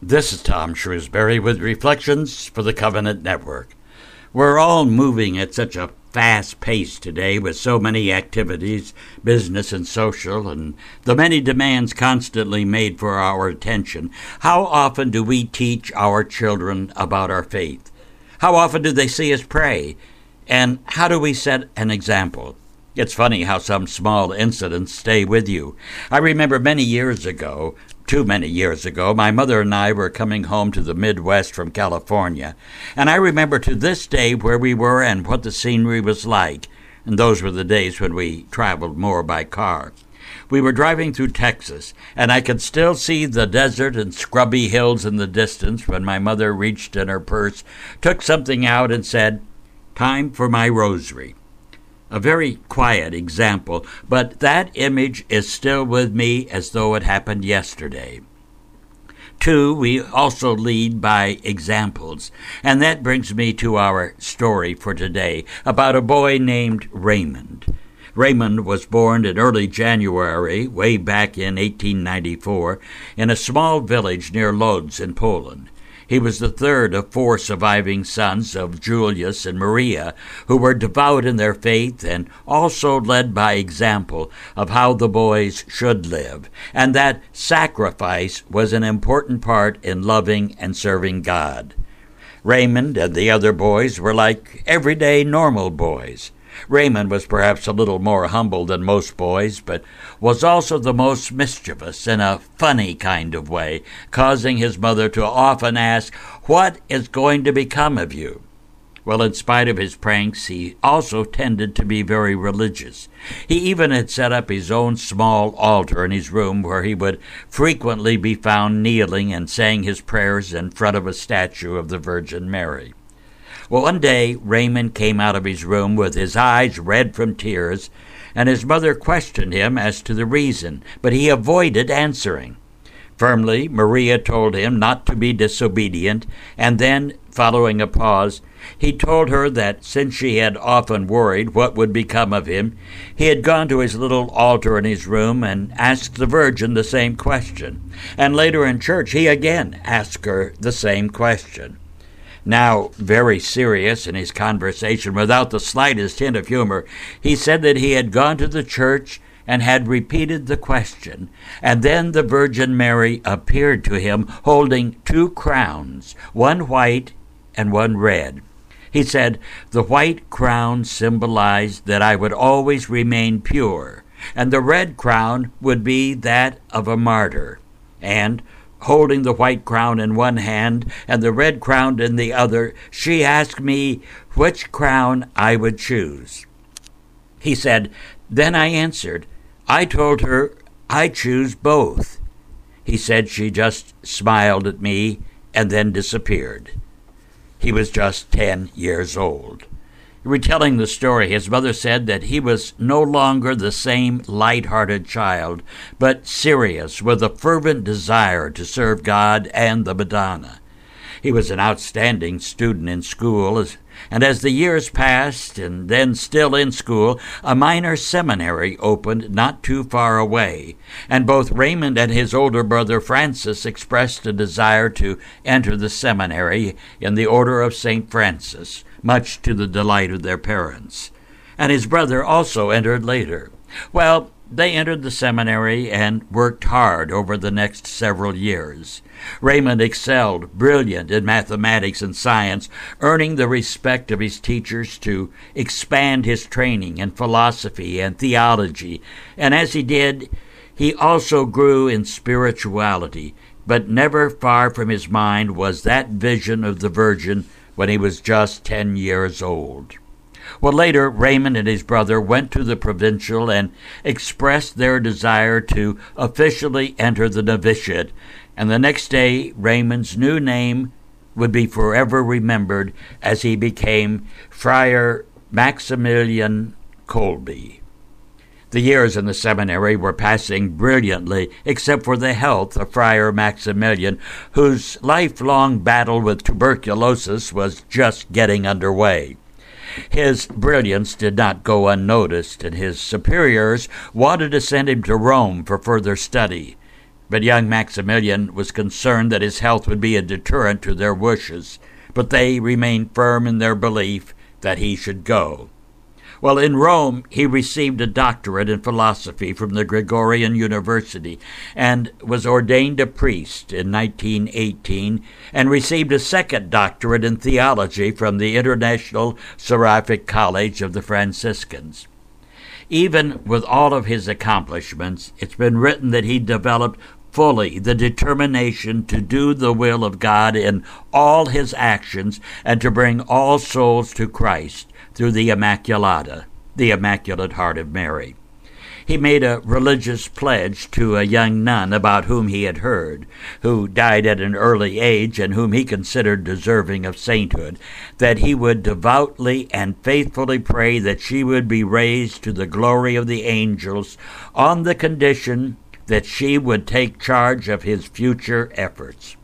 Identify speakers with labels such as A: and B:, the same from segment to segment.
A: This is Tom Shrewsbury with Reflections for the Covenant Network. We're all moving at such a fast pace today with so many activities, business and social, and the many demands constantly made for our attention. How often do we teach our children about our faith? How often do they see us pray? And how do we set an example? It's funny how some small incidents stay with you. I remember many years ago, too many years ago, my mother and I were coming home to the Midwest from California, and I remember to this day where we were and what the scenery was like. And those were the days when we traveled more by car. We were driving through Texas, and I could still see the desert and scrubby hills in the distance when my mother reached in her purse, took something out, and said, Time for my rosary a very quiet example, but that image is still with me as though it happened yesterday. Two, we also lead by examples. And that brings me to our story for today about a boy named Raymond. Raymond was born in early January, way back in 1894, in a small village near Lodz in Poland. He was the third of four surviving sons of Julius and Maria, who were devout in their faith and also led by example of how the boys should live, and that sacrifice was an important part in loving and serving God. Raymond and the other boys were like everyday normal boys. Raymond was perhaps a little more humble than most boys, but was also the most mischievous in a funny kind of way, causing his mother to often ask, What is going to become of you? Well, in spite of his pranks, he also tended to be very religious. He even had set up his own small altar in his room where he would frequently be found kneeling and saying his prayers in front of a statue of the Virgin Mary. Well, one day Raymond came out of his room with his eyes red from tears, and his mother questioned him as to the reason, but he avoided answering. Firmly, Maria told him not to be disobedient, and then, following a pause, he told her that since she had often worried what would become of him, he had gone to his little altar in his room and asked the Virgin the same question. And later in church, he again asked her the same question now very serious in his conversation without the slightest hint of humor, he said that he had gone to the church and had repeated the question, and then the Virgin Mary appeared to him holding two crowns, one white and one red. He said, The white crown symbolized that I would always remain pure, and the red crown would be that of a martyr. And holding the white crown in one hand and the red crown in the other, she asked me which crown I would choose. He said, Then I answered, I told her I choose both. He said she just smiled at me and then disappeared. He was just ten years old. Retelling the story, his mother said that he was no longer the same light hearted child, but serious with a fervent desire to serve God and the Madonna. He was an outstanding student in school, and as the years passed, and then still in school, a minor seminary opened not too far away, and both Raymond and his older brother Francis expressed a desire to enter the seminary in the Order of St. Francis much to the delight of their parents. And his brother also entered later. Well, they entered the seminary and worked hard over the next several years. Raymond excelled, brilliant in mathematics and science, earning the respect of his teachers to expand his training in philosophy and theology. And as he did, he also grew in spirituality, but never far from his mind was that vision of the Virgin when he was just 10 years old. Well, later, Raymond and his brother went to the provincial and expressed their desire to officially enter the novitiate, and the next day, Raymond's new name would be forever remembered as he became Friar Maximilian Kolbe. The years in the seminary were passing brilliantly, except for the health of Friar Maximilian, whose lifelong battle with tuberculosis was just getting under way. His brilliance did not go unnoticed, and his superiors wanted to send him to Rome for further study. But young Maximilian was concerned that his health would be a deterrent to their wishes, but they remained firm in their belief that he should go. Well, in Rome, he received a doctorate in philosophy from the Gregorian University and was ordained a priest in 1918 and received a second doctorate in theology from the International Seraphic College of the Franciscans. Even with all of his accomplishments, it's been written that he developed fully the determination to do the will of God in all his actions and to bring all souls to Christ through the Immaculata, the Immaculate Heart of Mary. He made a religious pledge to a young nun about whom he had heard, who died at an early age and whom he considered deserving of sainthood, that he would devoutly and faithfully pray that she would be raised to the glory of the angels on the condition that she would take charge of his future efforts.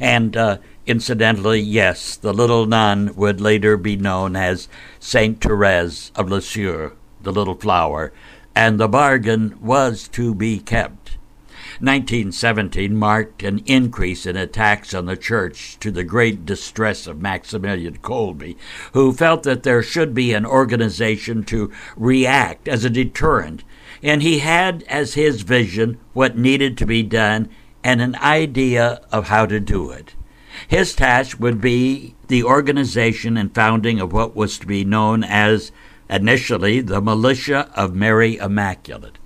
A: And uh, Incidentally, yes, the little nun would later be known as Saint Therese of Lisieux, the little flower, and the bargain was to be kept. 1917 marked an increase in attacks on the church to the great distress of Maximilian Kolbe, who felt that there should be an organization to react as a deterrent, and he had as his vision what needed to be done and an idea of how to do it. His task would be the organization and founding of what was to be known as initially the Militia of Mary Immaculate.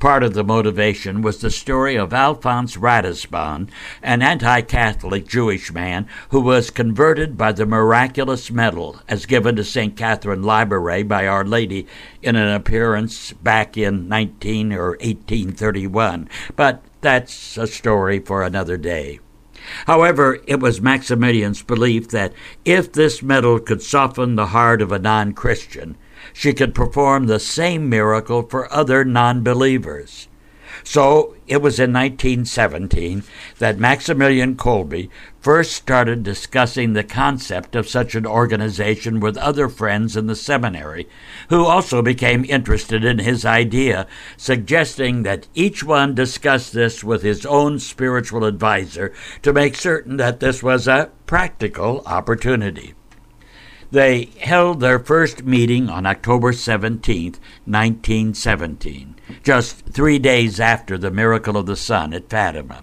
A: Part of the motivation was the story of Alphonse Ratisbonne, an anti Catholic Jewish man who was converted by the miraculous medal as given to St. Catherine Labouré by Our Lady in an appearance back in 19 or 1831. But that's a story for another day. However, it was Maximilian's belief that if this medal could soften the heart of a non Christian, she could perform the same miracle for other non believers. So it was in 1917 that Maximilian Kolbe first started discussing the concept of such an organization with other friends in the seminary, who also became interested in his idea, suggesting that each one discuss this with his own spiritual adviser to make certain that this was a practical opportunity. They held their first meeting on October 17, 1917, just three days after the miracle of the sun at Fatima.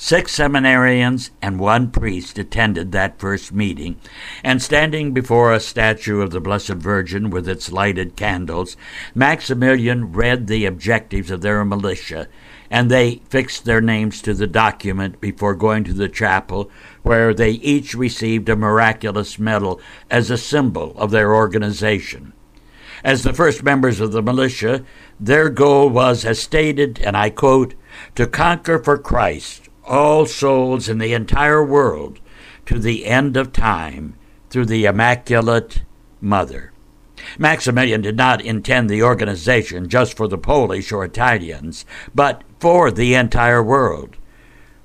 A: Six seminarians and one priest attended that first meeting, and standing before a statue of the Blessed Virgin with its lighted candles, Maximilian read the objectives of their militia and they fixed their names to the document before going to the chapel, where they each received a miraculous medal as a symbol of their organization. As the first members of the militia, their goal was, as stated, and I quote, to conquer for Christ all souls in the entire world to the end of time through the Immaculate Mother. Maximilian did not intend the organization just for the Polish or Italians, but for the entire world.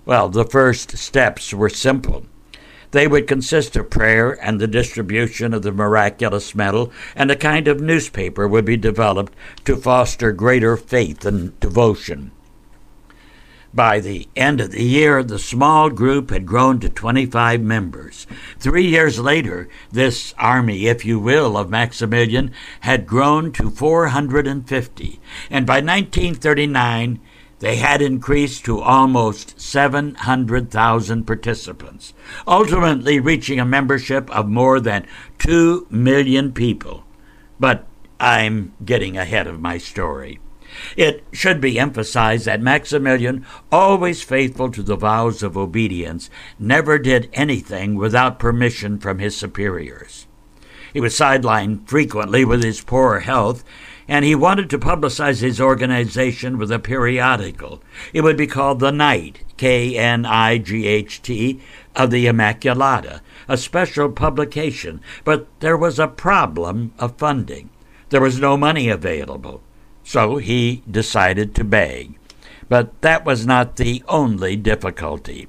A: Well, the first steps were simple. They would consist of prayer and the distribution of the miraculous medal, and a kind of newspaper would be developed to foster greater faith and devotion. By the end of the year, the small group had grown to 25 members. Three years later, this army, if you will, of Maximilian had grown to 450, and by 1939, they had increased to almost 700,000 participants, ultimately reaching a membership of more than 2 million people. But I'm getting ahead of my story. It should be emphasized that Maximilian, always faithful to the vows of obedience, never did anything without permission from his superiors. He was sidelined frequently with his poor health, and he wanted to publicize his organization with a periodical. It would be called The Knight, K N I G H T, of the Immaculata, a special publication, but there was a problem of funding. There was no money available. So he decided to beg. But that was not the only difficulty.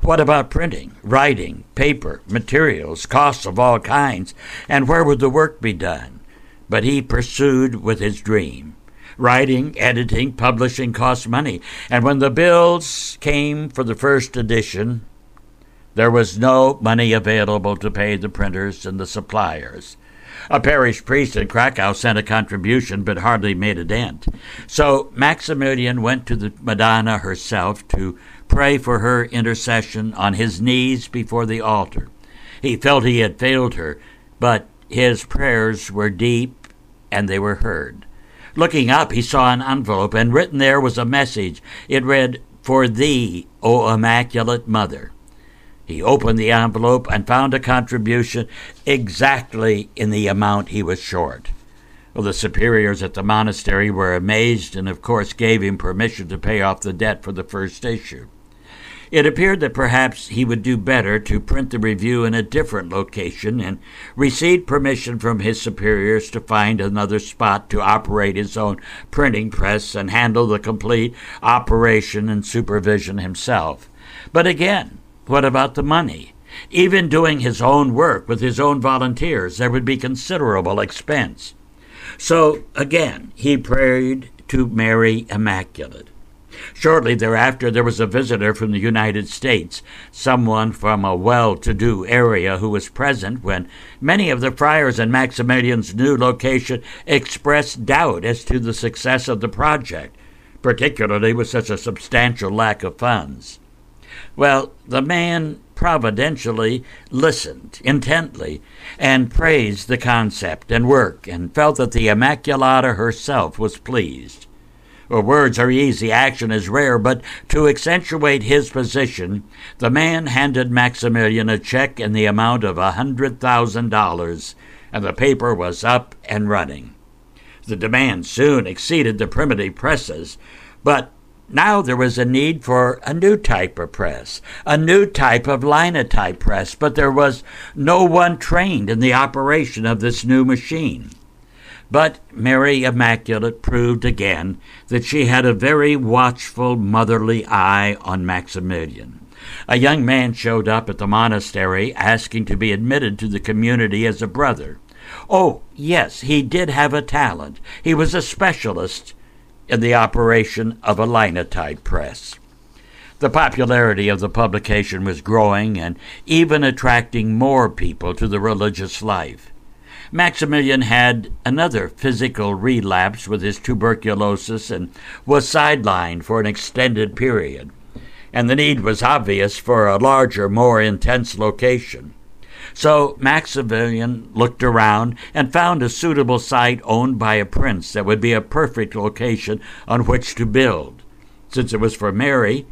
A: What about printing, writing, paper, materials, costs of all kinds, and where would the work be done? But he pursued with his dream. Writing, editing, publishing cost money. And when the bills came for the first edition, there was no money available to pay the printers and the suppliers. A parish priest in Krakow sent a contribution but hardly made a dent. So Maximilian went to the Madonna herself to pray for her intercession on his knees before the altar. He felt he had failed her, but his prayers were deep and they were heard. Looking up, he saw an envelope, and written there was a message. It read, For thee, O Immaculate Mother. He opened the envelope and found a contribution exactly in the amount he was short. Well, the superiors at the monastery were amazed and, of course, gave him permission to pay off the debt for the first issue. It appeared that perhaps he would do better to print the review in a different location and received permission from his superiors to find another spot to operate his own printing press and handle the complete operation and supervision himself. But again, what about the money? Even doing his own work with his own volunteers, there would be considerable expense. So again, he prayed to Mary Immaculate. Shortly thereafter, there was a visitor from the United States, someone from a well to do area who was present when many of the friars in Maximilian's new location expressed doubt as to the success of the project, particularly with such a substantial lack of funds. Well, the man providentially listened intently and praised the concept and work and felt that the Immaculata herself was pleased. Well, words are easy, action is rare, but to accentuate his position, the man handed Maximilian a check in the amount of a hundred thousand dollars, and the paper was up and running. The demand soon exceeded the primitive presses, but now there was a need for a new type of press, a new type of linotype press, but there was no one trained in the operation of this new machine. But Mary Immaculate proved again that she had a very watchful motherly eye on Maximilian. A young man showed up at the monastery asking to be admitted to the community as a brother. Oh, yes, he did have a talent. He was a specialist in the operation of a linotype press. The popularity of the publication was growing and even attracting more people to the religious life. Maximilian had another physical relapse with his tuberculosis and was sidelined for an extended period, and the need was obvious for a larger, more intense location. So Maximilian looked around and found a suitable site owned by a prince that would be a perfect location on which to build. Since it was for Mary,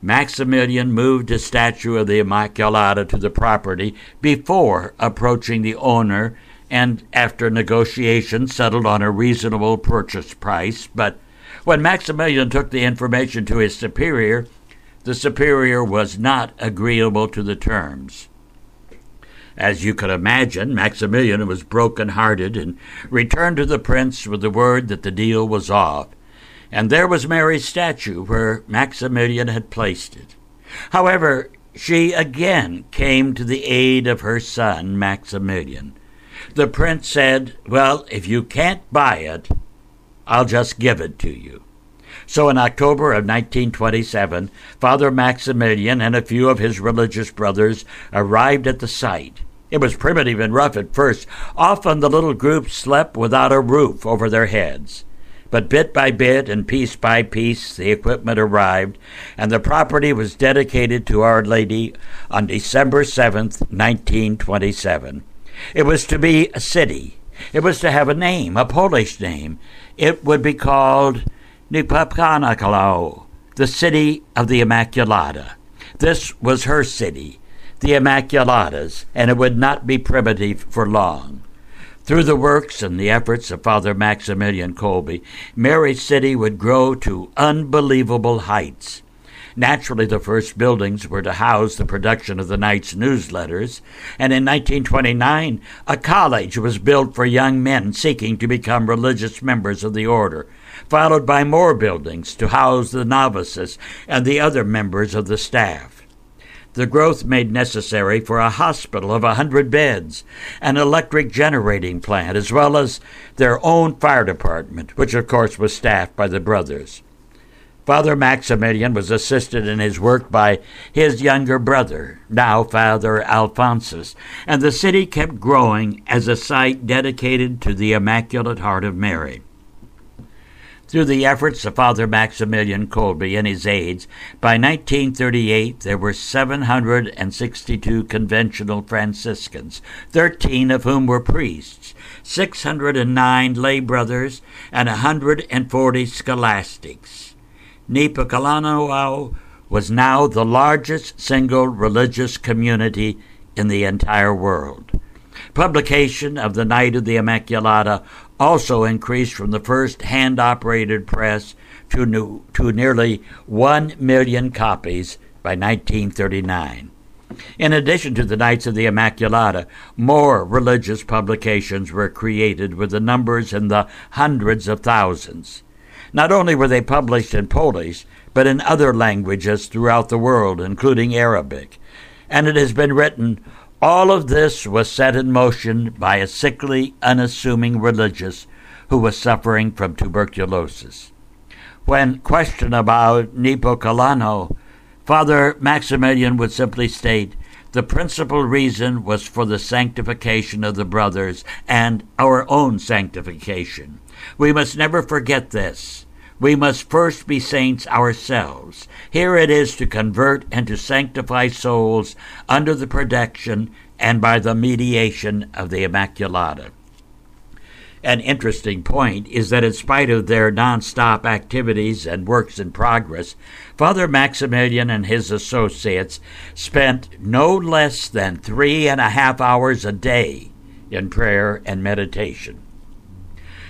A: Maximilian moved a statue of the Immaculata to the property before approaching the owner and after negotiation settled on a reasonable purchase price. But when Maximilian took the information to his superior, the superior was not agreeable to the terms. As you can imagine, Maximilian was broken hearted and returned to the prince with the word that the deal was off. And there was Mary's statue where Maximilian had placed it. However, she again came to the aid of her son, Maximilian. The prince said, Well, if you can't buy it, I'll just give it to you. So in October of 1927, Father Maximilian and a few of his religious brothers arrived at the site. It was primitive and rough at first. Often the little group slept without a roof over their heads. But bit by bit and piece by piece, the equipment arrived, and the property was dedicated to Our Lady on December 7th, 1927. It was to be a city. It was to have a name, a Polish name. It would be called Niepokalanka, the city of the Immaculata. This was her city, the Immaculatas, and it would not be primitive for long. Through the works and the efforts of Father Maximilian Kolbe, Mary City would grow to unbelievable heights. Naturally, the first buildings were to house the production of the Knight's newsletters, and in 1929, a college was built for young men seeking to become religious members of the order, followed by more buildings to house the novices and the other members of the staff. the growth made necessary for a hospital of a hundred beds, an electric generating plant, as well as their own fire department, which of course was staffed by the brothers. Father Maximilian was assisted in his work by his younger brother, now Father Alphonsus, and the city kept growing as a site dedicated to the Immaculate Heart of Mary. Through the efforts of Father Maximilian Kolbe and his aides, by 1938 there were 762 conventional Franciscans, 13 of whom were priests, 609 lay brothers, and 140 scholastics. Niepokalanów was now the largest single religious community in the entire world. Publication of the Knight of the Immaculata also increased from the first hand operated press to, new, to nearly 1 million copies by 1939. In addition to the Knights of the Immaculata, more religious publications were created with the numbers in the hundreds of thousands. Not only were they published in Polish, but in other languages throughout the world, including Arabic. And it has been written all of this was set in motion by a sickly, unassuming religious who was suffering from tuberculosis. When questioned about Niepokalanów, Father Maximilian would simply state, the principal reason was for the sanctification of the brothers and our own sanctification. We must never forget this. We must first be saints ourselves. Here it is to convert and to sanctify souls under the protection and by the mediation of the Immaculata. An interesting point is that, in spite of their nonstop activities and works in progress, Father Maximilian and his associates spent no less than three and a half hours a day in prayer and meditation.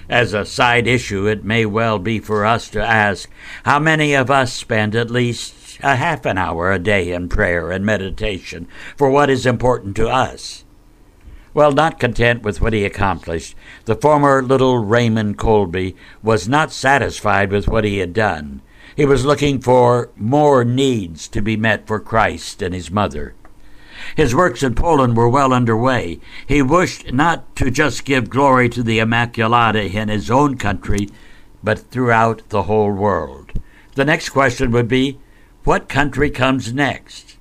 A: As a side issue, it may well be for us to ask how many of us spend at least a half an hour a day in prayer and meditation for what is important to us. Well, not content with what he accomplished, the former little Raymond Kolbe was not satisfied with what he had done. He was looking for more needs to be met for Christ and his mother. His works in Poland were well under way. He wished not to just give glory to the Immaculata in his own country, but throughout the whole world. The next question would be what country comes next?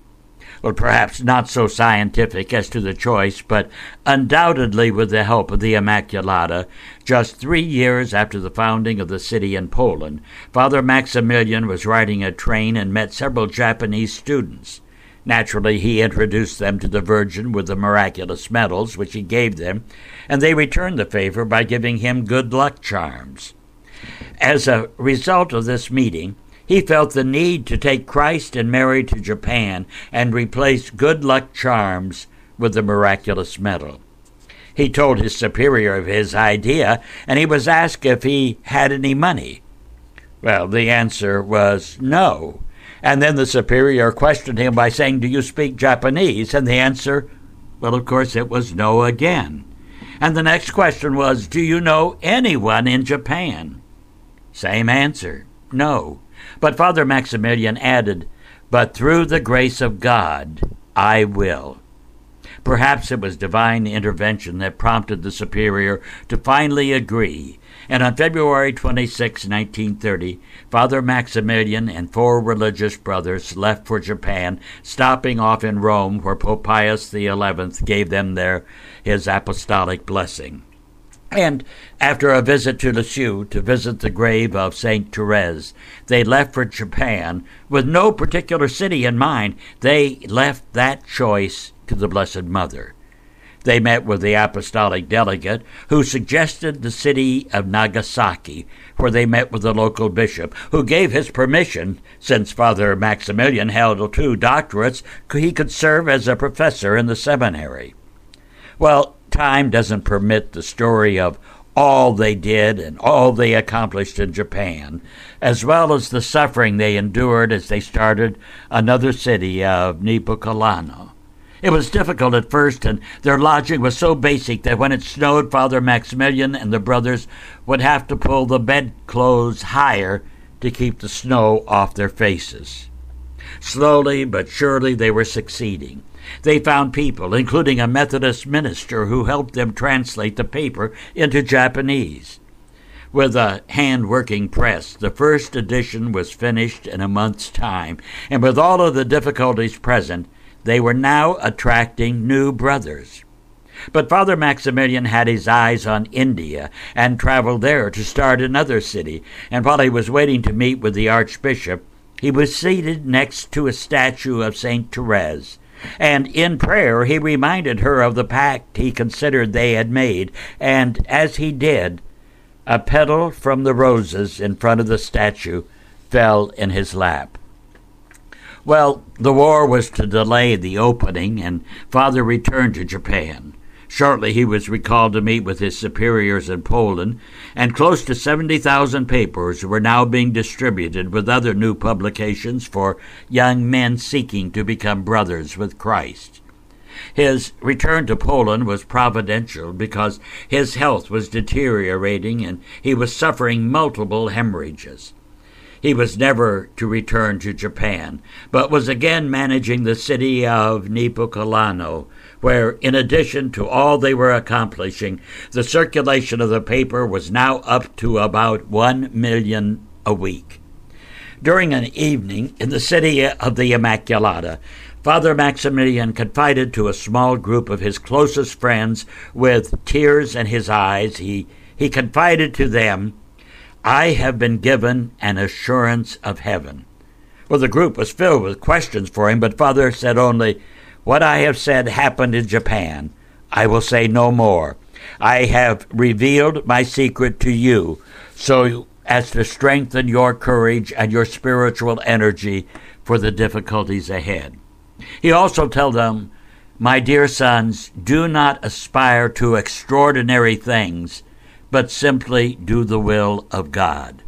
A: Well, perhaps not so scientific as to the choice, but undoubtedly with the help of the Immaculata, just three years after the founding of the city in Poland, Father Maximilian was riding a train and met several Japanese students. Naturally, he introduced them to the Virgin with the miraculous medals which he gave them, and they returned the favor by giving him good luck charms. As a result of this meeting, he felt the need to take Christ and Mary to Japan and replace good luck charms with the miraculous medal. He told his superior of his idea, and he was asked if he had any money. Well, the answer was no. And then the superior questioned him by saying, Do you speak Japanese? And the answer, well, of course, it was no again. And the next question was, Do you know anyone in Japan? Same answer, no. But Father Maximilian added, But through the grace of God, I will. Perhaps it was divine intervention that prompted the superior to finally agree and on February 26, 1930, Father Maximilian and four religious brothers left for Japan, stopping off in Rome where Pope Pius XI gave them their, his apostolic blessing. And after a visit to Lisieux to visit the grave of Saint Therese, they left for Japan with no particular city in mind. They left that choice to the Blessed Mother. They met with the apostolic delegate, who suggested the city of Nagasaki, where they met with the local bishop, who gave his permission, since Father Maximilian held two doctorates, he could serve as a professor in the seminary. Well, time doesn't permit the story of all they did and all they accomplished in Japan, as well as the suffering they endured as they started another city of Niepokalanów. It was difficult at first, and their lodging was so basic that when it snowed, Father Maximilian and the brothers would have to pull the bedclothes higher to keep the snow off their faces. Slowly but surely they were succeeding. They found people, including a Methodist minister, who helped them translate the paper into Japanese. With a hand working press, the first edition was finished in a month's time, and with all of the difficulties present, they were now attracting new brothers. But Father Maximilian had his eyes on India and traveled there to start another city, and while he was waiting to meet with the Archbishop, he was seated next to a statue of St. Therese, and in prayer he reminded her of the pact he considered they had made, and as he did, a petal from the roses in front of the statue fell in his lap. Well, the war was to delay the opening, and Father returned to Japan. Shortly he was recalled to meet with his superiors in Poland, and close to 70,000 papers were now being distributed with other new publications for young men seeking to become brothers with Christ. His return to Poland was providential because his health was deteriorating and he was suffering multiple hemorrhages. He was never to return to Japan, but was again managing the city of Niepokalano, where, in addition to all they were accomplishing, the circulation of the paper was now up to about one million a week. During an evening in the city of the Immaculata, Father Maximilian confided to a small group of his closest friends with tears in his eyes. He, he confided to them I have been given an assurance of heaven. Well, the group was filled with questions for him, but Father said only, What I have said happened in Japan. I will say no more. I have revealed my secret to you, so as to strengthen your courage and your spiritual energy for the difficulties ahead. He also told them, My dear sons, do not aspire to extraordinary things but simply do the will of God.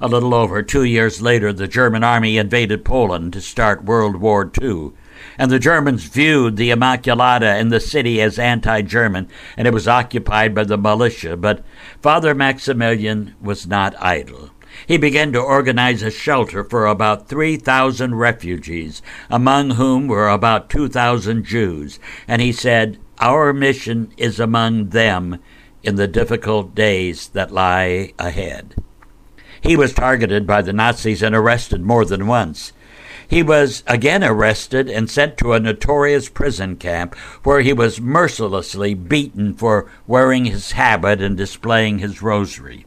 A: A little over two years later, the German army invaded Poland to start World War II, and the Germans viewed the Immaculata in the city as anti German, and it was occupied by the militia. But Father Maximilian was not idle. He began to organize a shelter for about 3,000 refugees, among whom were about 2,000 Jews, and he said, Our mission is among them in the difficult days that lie ahead. He was targeted by the Nazis and arrested more than once. He was again arrested and sent to a notorious prison camp where he was mercilessly beaten for wearing his habit and displaying his rosary.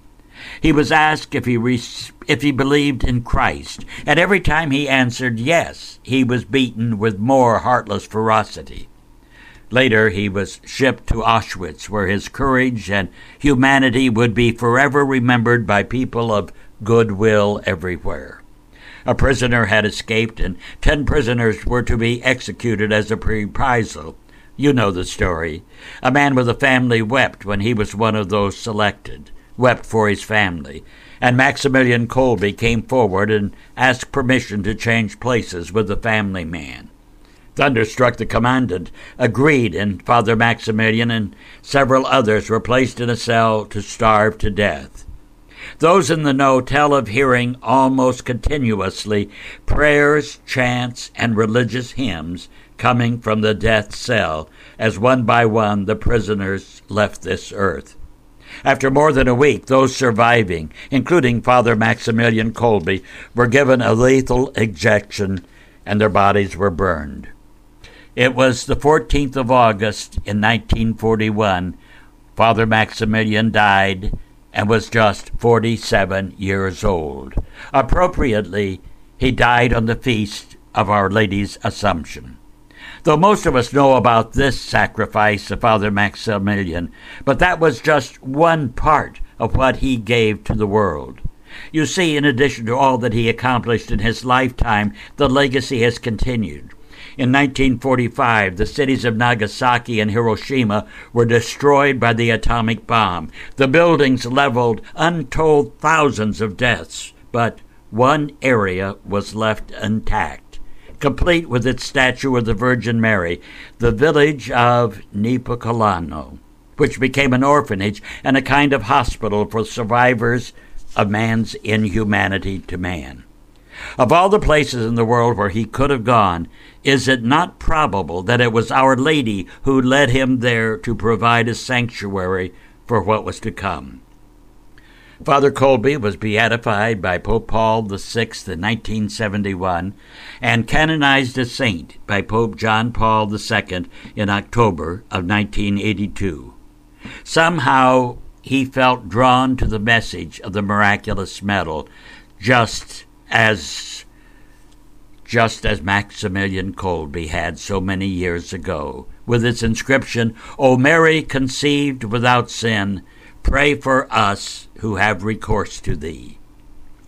A: He was asked if he, re- if he believed in Christ, and every time he answered yes, he was beaten with more heartless ferocity. Later, he was shipped to Auschwitz, where his courage and humanity would be forever remembered by people of goodwill everywhere. A prisoner had escaped, and ten prisoners were to be executed as a reprisal. You know the story. A man with a family wept when he was one of those selected, wept for his family, and Maximilian Kolbe came forward and asked permission to change places with the family man. Thunderstruck, the commandant agreed, and Father Maximilian and several others were placed in a cell to starve to death. Those in the know tell of hearing almost continuously prayers, chants, and religious hymns coming from the death cell as one by one the prisoners left this earth. After more than a week, those surviving, including Father Maximilian Kolbe, were given a lethal injection and their bodies were burned. It was the 14th of August in 1941. Father Maximilian died and was just 47 years old. Appropriately, he died on the feast of Our Lady's Assumption. Though most of us know about this sacrifice of Father Maximilian, but that was just one part of what he gave to the world. You see, in addition to all that he accomplished in his lifetime, the legacy has continued. In 1945, the cities of Nagasaki and Hiroshima were destroyed by the atomic bomb. The buildings leveled untold thousands of deaths, but one area was left intact, complete with its statue of the Virgin Mary, the village of Niepokalano, which became an orphanage and a kind of hospital for survivors of man's inhumanity to man. Of all the places in the world where he could have gone, is it not probable that it was Our Lady who led him there to provide a sanctuary for what was to come? Father Kolbe was beatified by Pope Paul VI in 1971 and canonized a saint by Pope John Paul II in October of 1982. Somehow he felt drawn to the message of the miraculous medal, just as just as Maximilian Kolbe had so many years ago, with its inscription, O Mary conceived without sin, pray for us who have recourse to thee.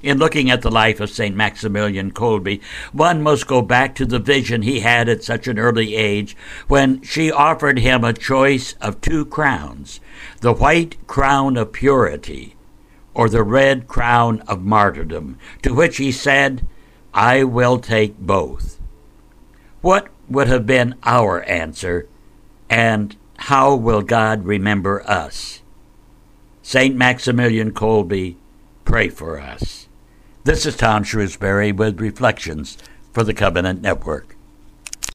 A: In looking at the life of St. Maximilian Kolbe, one must go back to the vision he had at such an early age when she offered him a choice of two crowns the white crown of purity or the red crown of martyrdom, to which he said, I will take both. What would have been our answer, and how will God remember us? St. Maximilian Kolbe, pray for us. This is Tom Shrewsbury with Reflections for the Covenant Network.